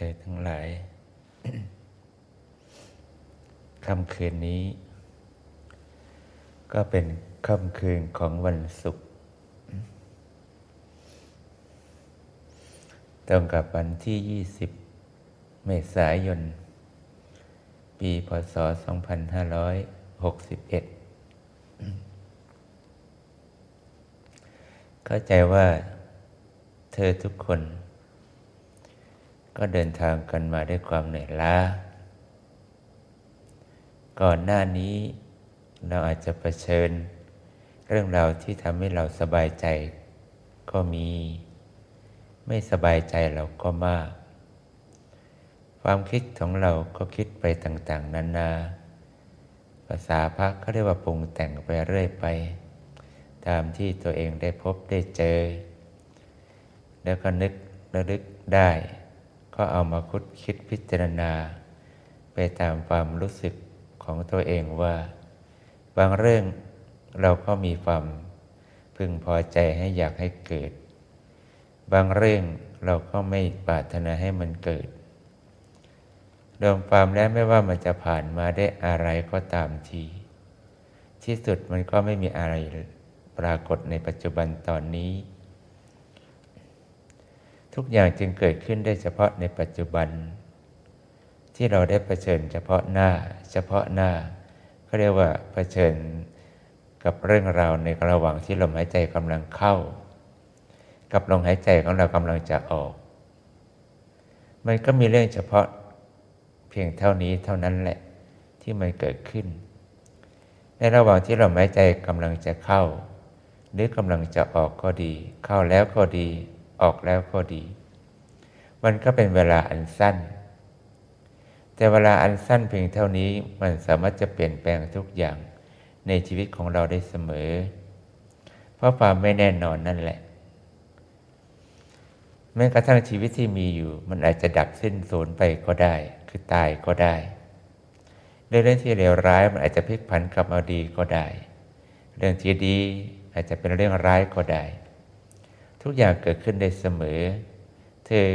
เธอทั้งหลายค่ำคืนนี้ ก็เป็นค่ำคืนของวันศุกร์ตรงกับวันที่ 20 เมษายน ปีพศ 2561 เข้าใจว่าเธอทุกคน ก็เดินทางกันมาด้วยความเหนื่อยล้า ก่อนหน้านี้เราอาจจะะเผชิญ เรื่องราวที่ทำให้เราสบายใจก็มี ไม่สบายใจเราก็มาก ความคิดของเราก็คิดไปต่าง ๆนานา ภาษาพักเขาเรียกว่าปรุงแต่งไปเรื่อยไป ตามที่ตัวเองได้พบได้เจอ แล้วก็นึกระลึกได้ ก็เอามาคุดคิดพิจารณา ไปตามความรู้สึกของตัวเองว่า บางเรื่องเราก็มีความพึงพอใจให้อยากให้เกิด บางเรื่องเราก็ไม่ปรารถนาให้มันเกิดรวมความแล้วไม่ว่ามันจะผ่านมาได้อะไรก็ตามที ที่สุดมันก็ไม่มีอะไรปรากฏในปัจจุบันตอนนี้ ทุกอย่างจึงเกิดขึ้นได้เฉพาะในปัจจุบัน ที่เราได้เผชิญเฉพาะหน้า เฉพาะหน้าเขาเรียกว่าเผชิญกับเรื่องราวในระหว่างที่ลมหายใจกำลังเข้า กับลมหายใจของเรากำลังจะออก มันก็มีเรื่องเฉพาะเพียงเท่านี้เท่านั้นแหละที่มันเกิดขึ้น ในระหว่างที่ลมหายใจกำลังจะเข้า หรือกำลังจะออกก็ดี เข้าแล้วก็ดี ออกแล้วก็ดี มันก็เป็นเวลาอันสั้น แต่เวลาอันสั้นเพียงเท่านี้มันสามารถจะเปลี่ยนแปลงทุกอย่างในชีวิตของเราได้เสมอ เพราะความไม่แน่นอนนั่นแหละ แม้กระทั่งชีวิตที่มีอยู่ มันอาจจะดับสิ้นสูญไปก็ได้ คือตายก็ได้เรื่องที่เลวร้ายมันอาจจะพลิกผันกลับมาดีก็ได้ เรื่องที่ดีอาจจะเป็นเรื่องร้ายก็ได้ ทุกอย่างเกิดขึ้นได้เสมอ เธอ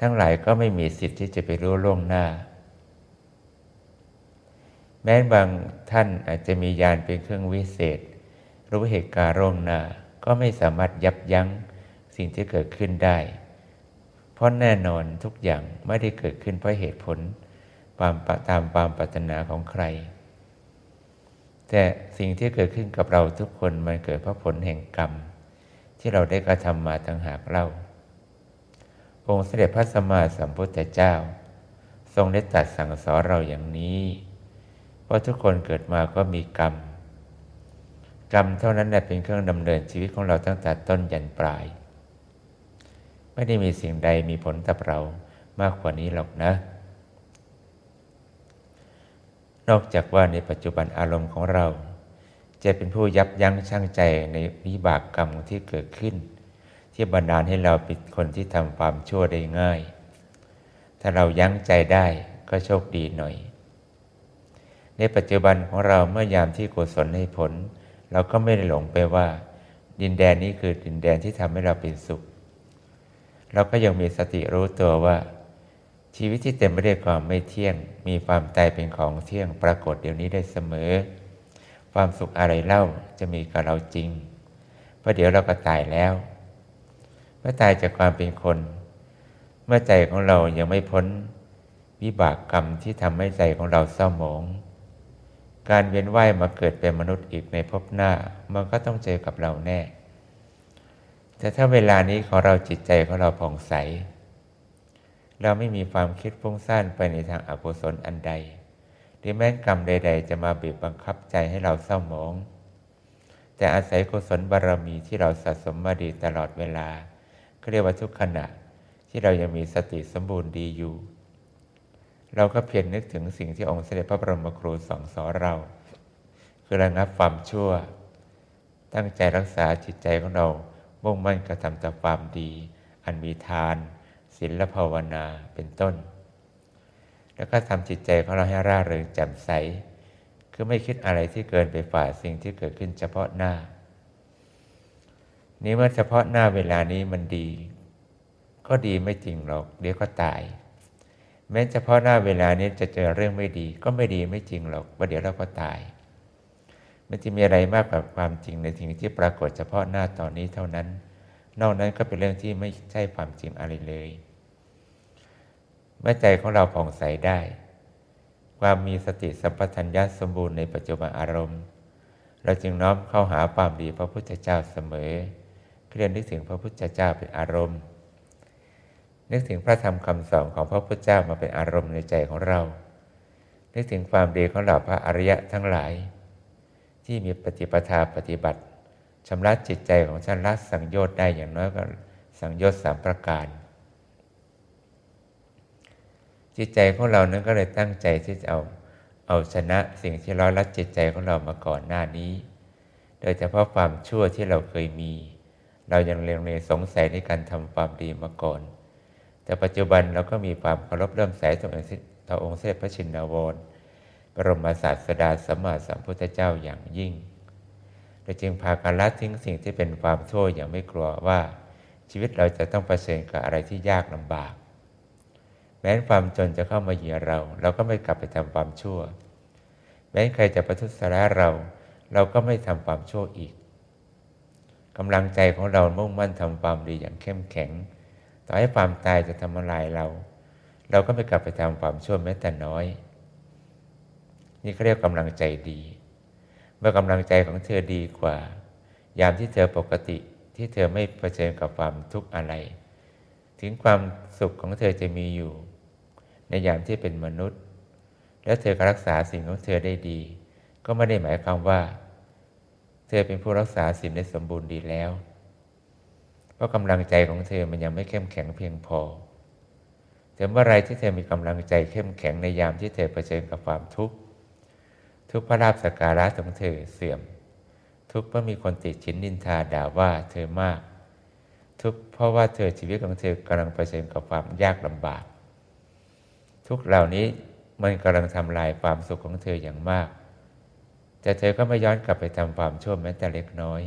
ทั้งหลายก็ไม่มีสิทธิ์ที่จะไปรู้ล่วงหน้า แม้บางท่านอาจจะมียานเป็นเครื่องวิเศษ รู้เหตุการณ์ล่วงหน้า ก็ไม่สามารถยับยั้งสิ่งที่เกิดขึ้นได้ เพราะแน่นอนทุกอย่างไม่ได้เกิดขึ้นเพราะเหตุผลความตามความปรารถนาของใคร แต่สิ่งที่เกิดขึ้นกับเราทุกคนมันเกิดเพราะผลแห่งกรรม ที่เราได้กระทำมาทั้งหากเล่า องค์เสด็จพระสัมมาสัมพุทธเจ้า ทรงได้ตรัสสั่งสอนเราอย่างนี้ว่าทุกคนเกิดมาก็มีกรรม กรรมเท่านั้นแหละเป็นเครื่องดำเนินชีวิตของเราตั้งแต่ต้นยันปลาย ไม่ได้มีสิ่งใดมีผลต่อเรามากกว่านี้หรอกนะ นอกจากว่าในปัจจุบันอารมณ์ของเรา จะเป็นผู้ยับยั้งชั่งใจในวิบากกรรมที่เกิดขึ้น ที่บันดาลให้เราเป็นคนที่ทำความชั่วได้ง่าย ถ้าเรายั้งใจได้ก็โชคดีหน่อย ในปัจจุบันของเราเมื่อยามที่กุศลให้ผล เราก็ไม่ได้หลงไปว่า ดินแดนนี้คือดินแดนที่ทำให้เราเป็นสุข เราก็ยังมีสติรู้ตัวว่า ชีวิตที่เต็มไปด้วยความไม่เที่ยง มีความตายเป็นของเที่ยงปรากฏเดี๋ยวนี้ได้เสมอ ความสุขอะไรเล่าจะมีกับเราจริง เพราะเดี๋ยวเราก็ตายแล้ว เมื่อตายจากความเป็นคน เมื่อใจของเรายังไม่พ้นวิบากกรรมที่ทำให้ใจของเราเศร้าหมอง การเวียนว่ายมาเกิดเป็นมนุษย์อีกในภพหน้า มันก็ต้องเจอกับเราแน่ แต่ถ้าเวลานี้ของเราจิตใจของเราผ่องใส เราไม่มีความคิดฟุ้งซ่านไปในทางอากุศลอันใด หรือแม้กรรมใด ๆ จะมาบีบบังคับใจให้เราเศร้าหมอง แต่อาศัยกุศลบารรมีที่เราสะสมมาดีตลอดเวลาเรียกว่าทุกขณะที่เรายังมีสติสมบูรณ์ดีอยู่ เราก็เพียรนนึกถึงสิ่งที่องค์เสด็จพระบรมครูสอนสอนเรา คือระงับความชั่ว ตั้งใจรักษาจิตใจของเรามุ่งมั่นกระทำแต่ความดี อันมีทาน ศีลภาวนาเป็นต้น แล้วก็ทำจิตใจของเราให้ร่าเริงแจ่มใส คือไม่คิดอะไรที่เกินไปฝ่าสิ่งที่เกิดขึ้นเฉพาะหน้า นี้เมื่อเฉพาะหน้าเวลานี้มันดี ก็ดีไม่จริงหรอก เดี๋ยวก็ตาย แม้เฉพาะหน้าเวลานี้จะเจอเรื่องไม่ดี ก็ไม่ดีไม่จริงหรอกว่าเดี๋ยวเราก็ตาย มันจะมีอะไรมากกว่าความจริงในสิ่งที่ปรากฏเฉพาะหน้าตอนนี้เท่านั้น นอกนั้นก็เป็นเรื่องที่ไม่ใช่ความจริงอะไรเลย เมื่อใจของเราผ่องใสได้ ความมีสติสัมปชัญญะสมบูรณ์ในปัจจุบันอารมณ์ เราจึงน้อมเข้าหาความดีพระพุทธเจ้าเสมอเรียนนึกถึงพระพุทธเจ้าเป็นอารมณ์ นึกถึงพระธรรมคำสอนของพระพุทธเจ้ามาเป็นอารมณ์ในใจของเรา นึกถึงความดีของเหล่าพระอริยะทั้งหลาย ที่มีปฏิปทาปฏิบัติชำระจิตใจของฉันละสังโยชน์ได้อย่างน้อยก็สังโยชน์สามประการ จิตใจของเรานั้นก็เลยตั้งใจที่จะเอาเอาชนะสิ่งที่ร้อยลัดจิตใจของเรามาก่อนหน้านี้ โดยเฉพาะความชั่วที่เราเคยมี เรายังเลียงเลสงสัยในการทำความดีมาก่อน แต่ปัจจุบันเราก็มีความเคารพเริ่มใสต่อองค์เสด็จพระชินวรบรมศาสดาสัมมาสัมพุทธเจ้าอย่างยิ่งเราจึงพากันละทิ้งสิ่งที่เป็นความชั่วอย่างไม่กลัวว่าชีวิตเราจะต้องเผชิญกับอะไรที่ยากลำบาก แม้ความจนจะเข้ามาเหยียเรา เราก็ไม่กลับไปทำความชั่ว แม้ใครจะประทุษร้ายเรา เราก็ไม่ทำความชั่วอีกกำลังใจของเรามุ่งมั่นทำความดีอย่างเข้มแข็ง ต่อให้ความตายจะทำลายเรา เราก็ไม่กลับไปทำความชั่วแม้แต่น้อย นี่เขาเรียกกำลังใจดี เมื่อกำลังใจของเธอดีกว่า ยามที่เธอปกติที่เธอไม่เผชิญกับความทุกข์อะไร ถึงความสุขของเธอจะมีอยู่ ในยามที่เป็นมนุษย์ แล้วเธอก็รักษาสิ่งของเธอได้ดี ก็ไม่ได้หมายความว่า เธอเป็นผู้รักษาสิ่งได้สมบูรณ์ดีแล้ว เพราะกำลังใจของเธอมันยังไม่เข้มแข็งเพียงพอแต่เมื่อไรที่เธอมีกำลังใจเข้มแข็งในยามที่เธอเผชิญกับความทุกข์ทุกพระราบสการะของเธอเสื่อม ทุกเพราะมีคนติดชิ้นนินทาด่าว่าเธอมาก ทุกเพราะว่าเธอชีวิตของเธอกำลังเผชิญกับความยากลำบาก ทุกเหล่านี้มันกำลังทำลายความสุขของเธออย่างมาก แต่เธอก็ไม่ย้อนกลับไปทำความชั่วแม้แต่เล็กน้อย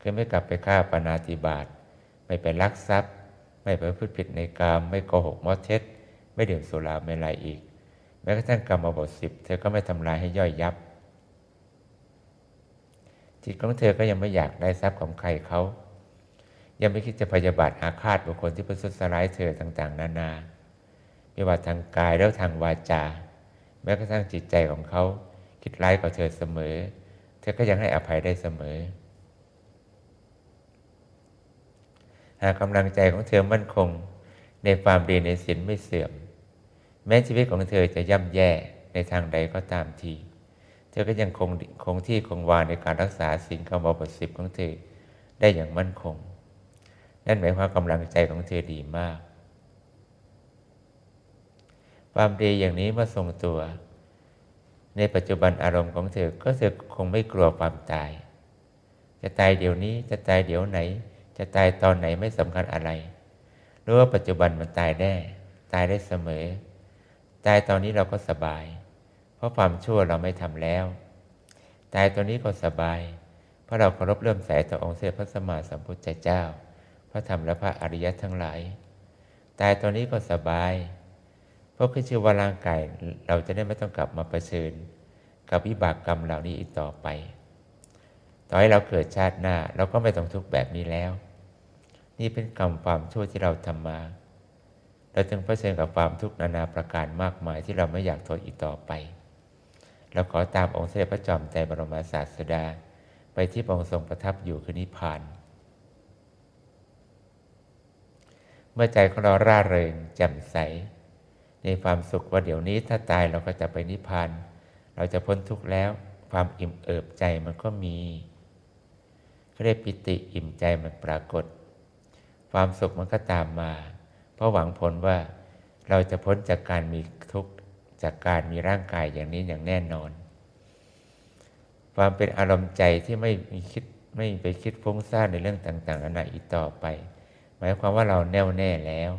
คือไม่กลับไปฆ่าปนาติบาตไม่ไปลักทรัพย์ ไม่ไปพูดผิดในกามไม่โกหกมดเท็จ ไม่ดื่มสุราไม่ไรอีก แม้กระทั่งกรรมบทสิบเธอก็ไม่ทำลายให้ย่อยยับ จิตของเธอก็ยังไม่อยากได้ทรัพย์ของใครเขายังไม่คิดจะพยาบาทอาฆาตบุคคลที่ประทุษร้ายเธอต่าง ๆ นานา ไม่ว่าทางกายแล้วทางวาจา แม้กระทั่งจิตใจของเขาคิดร้ายกับเธอเสมอ เธอก็ยังให้อภัยได้เสมอ หากกำลังใจของเธอมั่นคง ในความดีในศีลไม่เสื่อม แม้ชีวิตของเธอจะย่ำแย่ในทางใดก็ตามทีเธอก็ยังคงคงที่คงวาในการรักษาสิ่งคำบอกบทสิบของเธอได้อย่างมั่นคง นั่นหมายความกำลังใจของเธอดีมาก ความดีอย่างนี้เมื่อทรงตัว ในปัจจุบันอารมณ์ของเธอ ก็เธอคงไม่กลัวความตาย จะตายเดี๋ยวนี้จะตายเดี๋ยวไหน จะตายตอนไหนไม่สำคัญอะไรรู้ว่าปัจจุบันมันตายแน่ตายได้เสมอ ตายตอนนี้เราก็สบาย เพราะความชั่วเราไม่ทำแล้ว ตายตอนนี้ก็สบาย เพราะเราเคารพเริ่มใส่ต่อองค์เสด็จพระสัมมาสัมพุทธเจ้า พระธรรมและพระอริยทั้งหลาย ตายตอนนี้ก็สบาย เพราะขึ้นชื่อว่าร่างกายเราจะได้ไม่ต้องกลับมาเผชิญกับวิบากกรรมเหล่านี้อีกต่อไป ต่อให้เราเกิดชาติหน้า เราก็ไม่ต้องทุกข์แบบนี้แล้ว นี่เป็นกรรมความชั่วที่เราทำมา เราจึงเผชิญกับความทุกข์นานาประการมากมายที่เราไม่อยากทนอีกต่อไป เราขอตามองค์เสด็จพระจอมใจบรมศาสดา ไปที่องค์ทรงประทับอยู่คือนิพพานเมื่อใจของเราร่าเริงแจ่มใส ในความสุขว่าเดี๋ยวนี้ถ้าตายเราก็จะไปนิพพาน เราจะพ้นทุกข์แล้ว ความอิ่มเอิบใจมันก็มีเขาเรียกปิติอิ่มใจมันปรากฏ ความสุขมันก็ตามมา เพราะหวังผลว่าเราจะพ้นจากการมีทุกข์จากการมีร่างกายอย่างนี้อย่างแน่นอน ความเป็นอารมณ์ใจที่ไม่มีคิดไม่ไปคิดฟุ้งซ่านในเรื่องต่างๆนานาอีกต่อไป หมายความว่าเราแน่วแน่แล้ว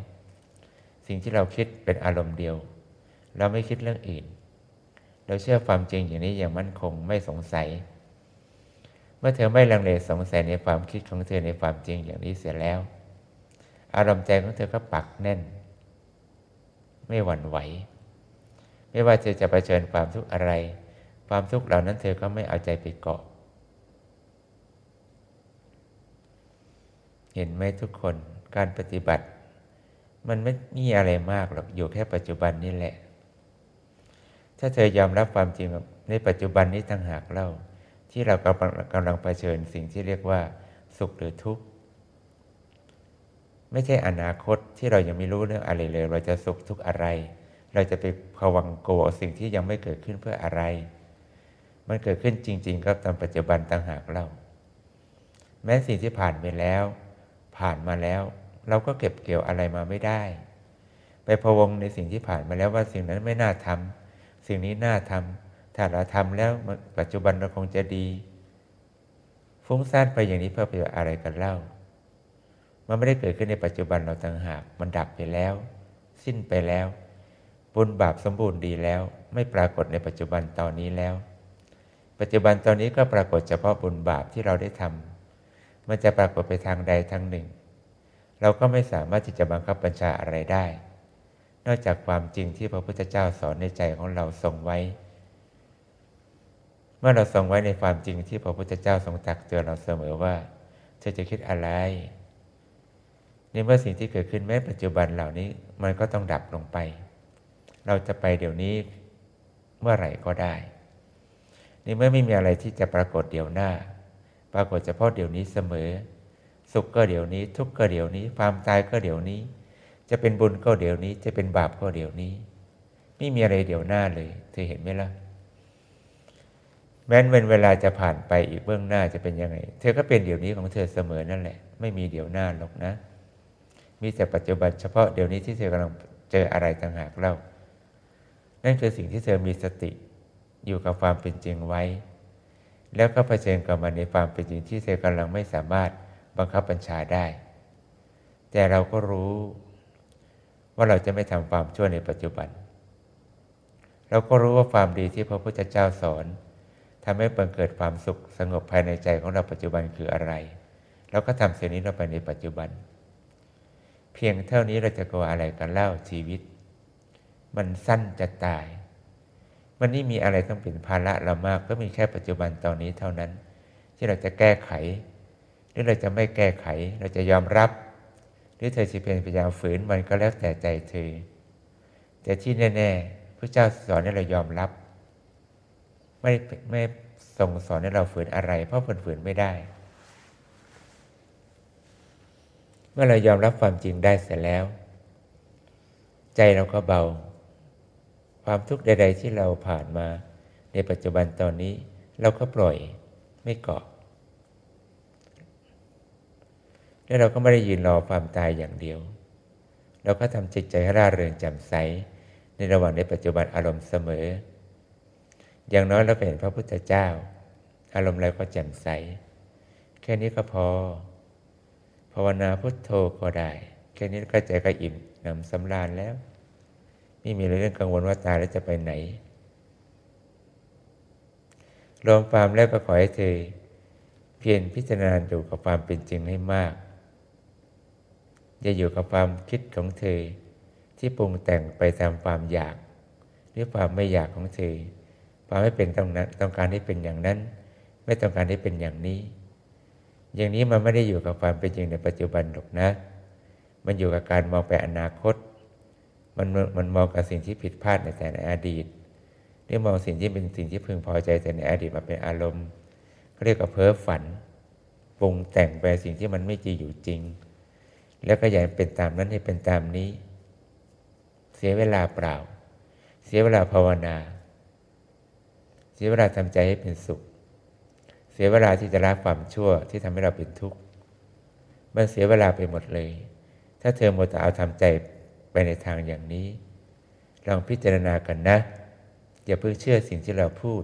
สิ่งที่เราคิดเป็นอารมณ์เดียว เราไม่คิดเรื่องอื่น เราเชื่อความจริงอย่างนี้อย่างมั่นคงไม่สงสัย เมื่อเธอไม่ลังเลสงสัยในความคิดของเธอในความจริงอย่างนี้เสร็จแล้ว อารมณ์ใจของเธอก็ปักแน่น ไม่หวั่นไหว ไม่ว่าเธอจะะเผชิญความทุกข์อะไร ความทุกข์เหล่านั้นเธอก็ไม่เอาใจไปเกาะ เห็นไหมทุกคนการปฏิบัติ มันไม่มีอะไรมากหรอกอยู่แค่ปัจจุบันนี่แหละ ถ้าเธอยอมรับความจริงในปัจจุบันนี้ทั้งหากเล่า ที่เรากำลังกำลังเผชิญสิ่งที่เรียกว่าสุขหรือทุกข์ไม่ใช่อนาคตที่เรายังไม่รู้เรื่องอะไรเลย เราจะสุขทุกข์อะไร เราจะไปผวังกลัวสิ่งที่ยังไม่เกิดขึ้นเพื่ออะไร มันเกิดขึ้นจริงๆครับตามปัจจุบันต่างหากเล่าแม้สิ่งที่ผ่านไปแล้ว ผ่านมาแล้ว เราก็เก็บเกี่ยวอะไรมาไม่ได้ ไปพวงในสิ่งที่ผ่านมาแล้วว่าสิ่งนั้นไม่น่าทำสิ่งนี้น่าทำถ้าเราทำแล้วปัจจุบันเราคงจะดี ฟุ้งซ่านไปอย่างนี้เพื่อไปอะไรกันเล่า มันไม่ได้เกิดขึ้นในปัจจุบันเราต่างหาก มันดับไปแล้ว สิ้นไปแล้ว บุญบาปสมบูรณ์ดีแล้ว ไม่ปรากฏในปัจจุบันตอนนี้แล้ว ปัจจุบันตอนนี้ก็ปรากฏเฉพาะบุญบาปที่เราได้ทำมันจะปรากฏไปทางใดทางหนึ่ง เราก็ไม่สามารถที่จะบังคับบัญชาอะไรได้ นอกจากความจริงที่พระพุทธเจ้าสอนในใจของเราทรงไว้ เมื่อเราทรงไว้ในความจริงที่พระพุทธเจ้าทรงตักเตือนเราเสมอว่า เธอจะคิดอะไรในเมื่อสิ่งที่เกิดขึ้นแม้ปัจจุบันเหล่านี้มันก็ต้องดับลงไป เราจะไปเดี๋ยวนี้เมื่อไหร่ก็ได้ในเมื่อไม่มีอะไรที่จะปรากฏเดี๋ยวหน้า ปรากฏเฉพาะเดี๋ยวนี้เสมอ สุขก็เดี๋ยวนี้ ทุกข์ก็เดี๋ยวนี้ ความตายก็เดี๋ยวนี้ จะเป็นบุญก็เดี๋ยวนี้ จะเป็นบาปก็เดี๋ยวนี้ ไม่มีอะไรเดี๋ยวหน้าเลย เธอเห็นไหมล่ะ แม้นเวลาจะผ่านไปอีกเบื้องหน้าจะเป็นยังไง เธอก็เป็นเดี๋ยวนี้ของเธอเสมอนั่นแหละ ไม่มีเดี๋ยวหน้าหรอกนะ มีแต่ปัจจุบันเฉพาะเดี๋ยวนี้ที่เธอกำลังเจออะไรต่างหากเล่า นั่นคือสิ่งที่เธอมีสติอยู่กับความเป็นจริงไว้ แล้วก็เผชิญกับมันในความเป็นจริงที่เธอกำลังไม่สามารถ บังคับบัญชาได้ แต่เราก็รู้ว่าเราจะไม่ทำความชั่วในปัจจุบัน เราก็รู้ว่าความดีที่พระพุทธเจ้าสอนทำให้บังเกิดความสุขสงบภายในใจของเราปัจจุบันคืออะไรเราก็ทำสิ่งนี้เราไปในปัจจุบัน เพียงเท่านี้เราจะกลัวอะไรกันเล่าชีวิต มันสั้นจะตาย มันนี่มีอะไรต้องเป็นภาระเรามาก ก็มีแค่ปัจจุบันตอนนี้เท่านั้น ที่เราจะแก้ไข หรือเราจะไม่แก้ไขเราจะยอมรับ หรือเธอจะเป็นพยายามฝืนมันก็แล้วแต่ใจเธอ แต่ที่แน่ๆพระเจ้าสอนให้เรายอมรับ ไม่ไม่ทรงสอนให้เราฝืนอะไร เพราะฝืนไม่ได้ เมื่อเรายอมรับความจริงได้เสร็จแล้ว ใจเราก็เบา ความทุกข์ใด ๆ ที่เราผ่านมา ในปัจจุบันตอนนี้เราก็ปล่อยไม่เกาะ แล้วเราก็ไม่ได้ยืนรอความตายอย่างเดียว เราก็ทำจิตใจให้ร่าเริงแจ่มใส ในระหว่างในปัจจุบันอารมณ์เสมอ อย่างน้อยเราเป็นพระพุทธเจ้า อารมณ์อะไรก็แจ่มใส แค่นี้ก็พอ ภาวนาพุทโธก็ได้ แค่นี้ก็ใจก็อิ่มนำสำราญแล้ว ไม่มีเรื่องกังวลว่าตายแล้วจะไปไหนรวมความแล้วก็ขอให้เธอเพียรพิจารณาอยู่กับความเป็นจริงให้มาก อย่าอยู่กับความคิดของเธอ ที่ปรุงแต่งไปตามความอยาก หรือความไม่อยากของเธอ ความไม่เป็นต้องนั้นต้องการให้เป็นอย่างนั้น ไม่ต้องการให้เป็นอย่างนี้ อย่างนี้มันไม่ได้อยู่กับความเป็นจริงในปัจจุบันหรอกนะ มันอยู่กับการมองไปอนาคต มันมันมองกับสิ่งที่ผิดพลาดในแต่ในอดีตหรือมองสิ่งที่เป็นสิ่งที่พึงพอใจแต่ในอดีตมาเป็นอารมณ์เขาเรียกว่าเพ้อฝันปรุงแต่งไปสิ่งที่มันไม่จริงอยู่จริง แล้วก็อยากเป็นตามนั้นให้เป็นตามนี้ เสียเวลาเปล่า เสียเวลาภาวนา เสียเวลาทำใจให้เป็นสุข เสียเวลาที่จะละความชั่วที่ทำให้เราเป็นทุกข์มันเสียเวลาไปหมดเลย ถ้าเธอหมดแต่เอาทำใจไปในทางอย่างนี้ ลองพิจารณากันนะ อย่าเพิ่งเชื่อสิ่งที่เราพูด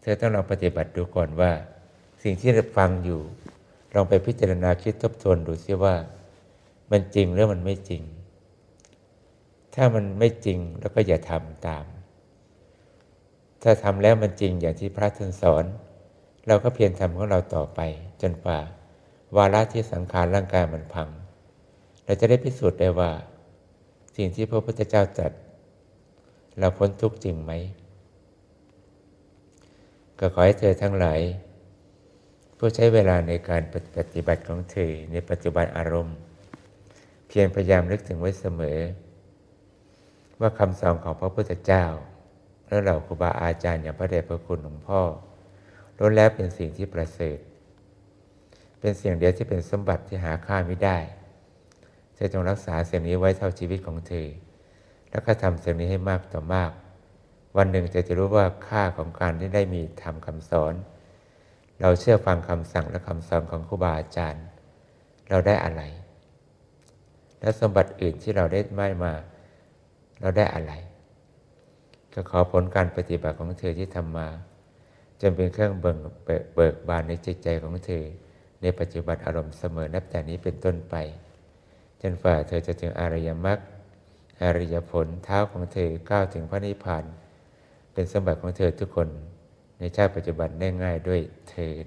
เธอต้องลองปฏิบัติดูก่อนว่า สิ่งที่เราฟังอยู่ ลองไปพิจารณาคิดทบทวนดูซิว่า มันจริงหรือมันไม่จริง ถ้ามันไม่จริงแล้วก็อย่าทำตาม ถ้าทำแล้วมันจริงอย่างที่พระท่านสอน เราก็เพียรทำของเราต่อไป จนกว่า วาระที่สังขารร่างกายมันพัง เราจะได้พิสูจน์ได้ว่า สิ่งที่พระพุทธเจ้าตรัสเราพ้นทุกข์จริงไหม ก็ขอให้เธอทั้งหลาย ผู้ใช้เวลาในการปฏิบัติของเธอในปัจจุบันอารมณ์ เพียงพยายามนึกถึงไว้เสมอ ว่าคำสอนของพระพุทธเจ้า และเหล่าครูบาอาจารย์อย่างพระเดชพระคุณหลวงพ่อล้วนแล้วเป็นสิ่งที่ประเสริฐ เป็นสิ่งเดียวที่เป็นสมบัติที่หาค่าไม่ได้เธอจงรักษาสิ่งนี้ไว้เท่าชีวิตของเธอ แล้วก็ทำสิ่งนี้ให้มากต่อมาก วันหนึ่งเธอจะรู้ว่าค่าของการที่ได้มีทำคำสอน เราเชื่อฟังคำสั่งและคำสอนของครูบาอาจารย์ เราได้อะไร และสมบัติอื่นที่เราได้ไม่มา เราได้อะไร ก็ขอผลการปฏิบัติของเธอที่ทำมาจนเป็นเครื่องเบิกเบิกบานในจิตใจของเธอ ในปัจจุบันอารมณ์เสมอนับแต่นี้เป็นต้นไป จนฝ่าเธอจะถึงอริยมรรคอริยผลเท้าของเธอก้าวถึงพระนิพพาน เป็นสมบัติของเธอทุกคน ในชาติปัจจุบันได้ง่ายด้วยเทิน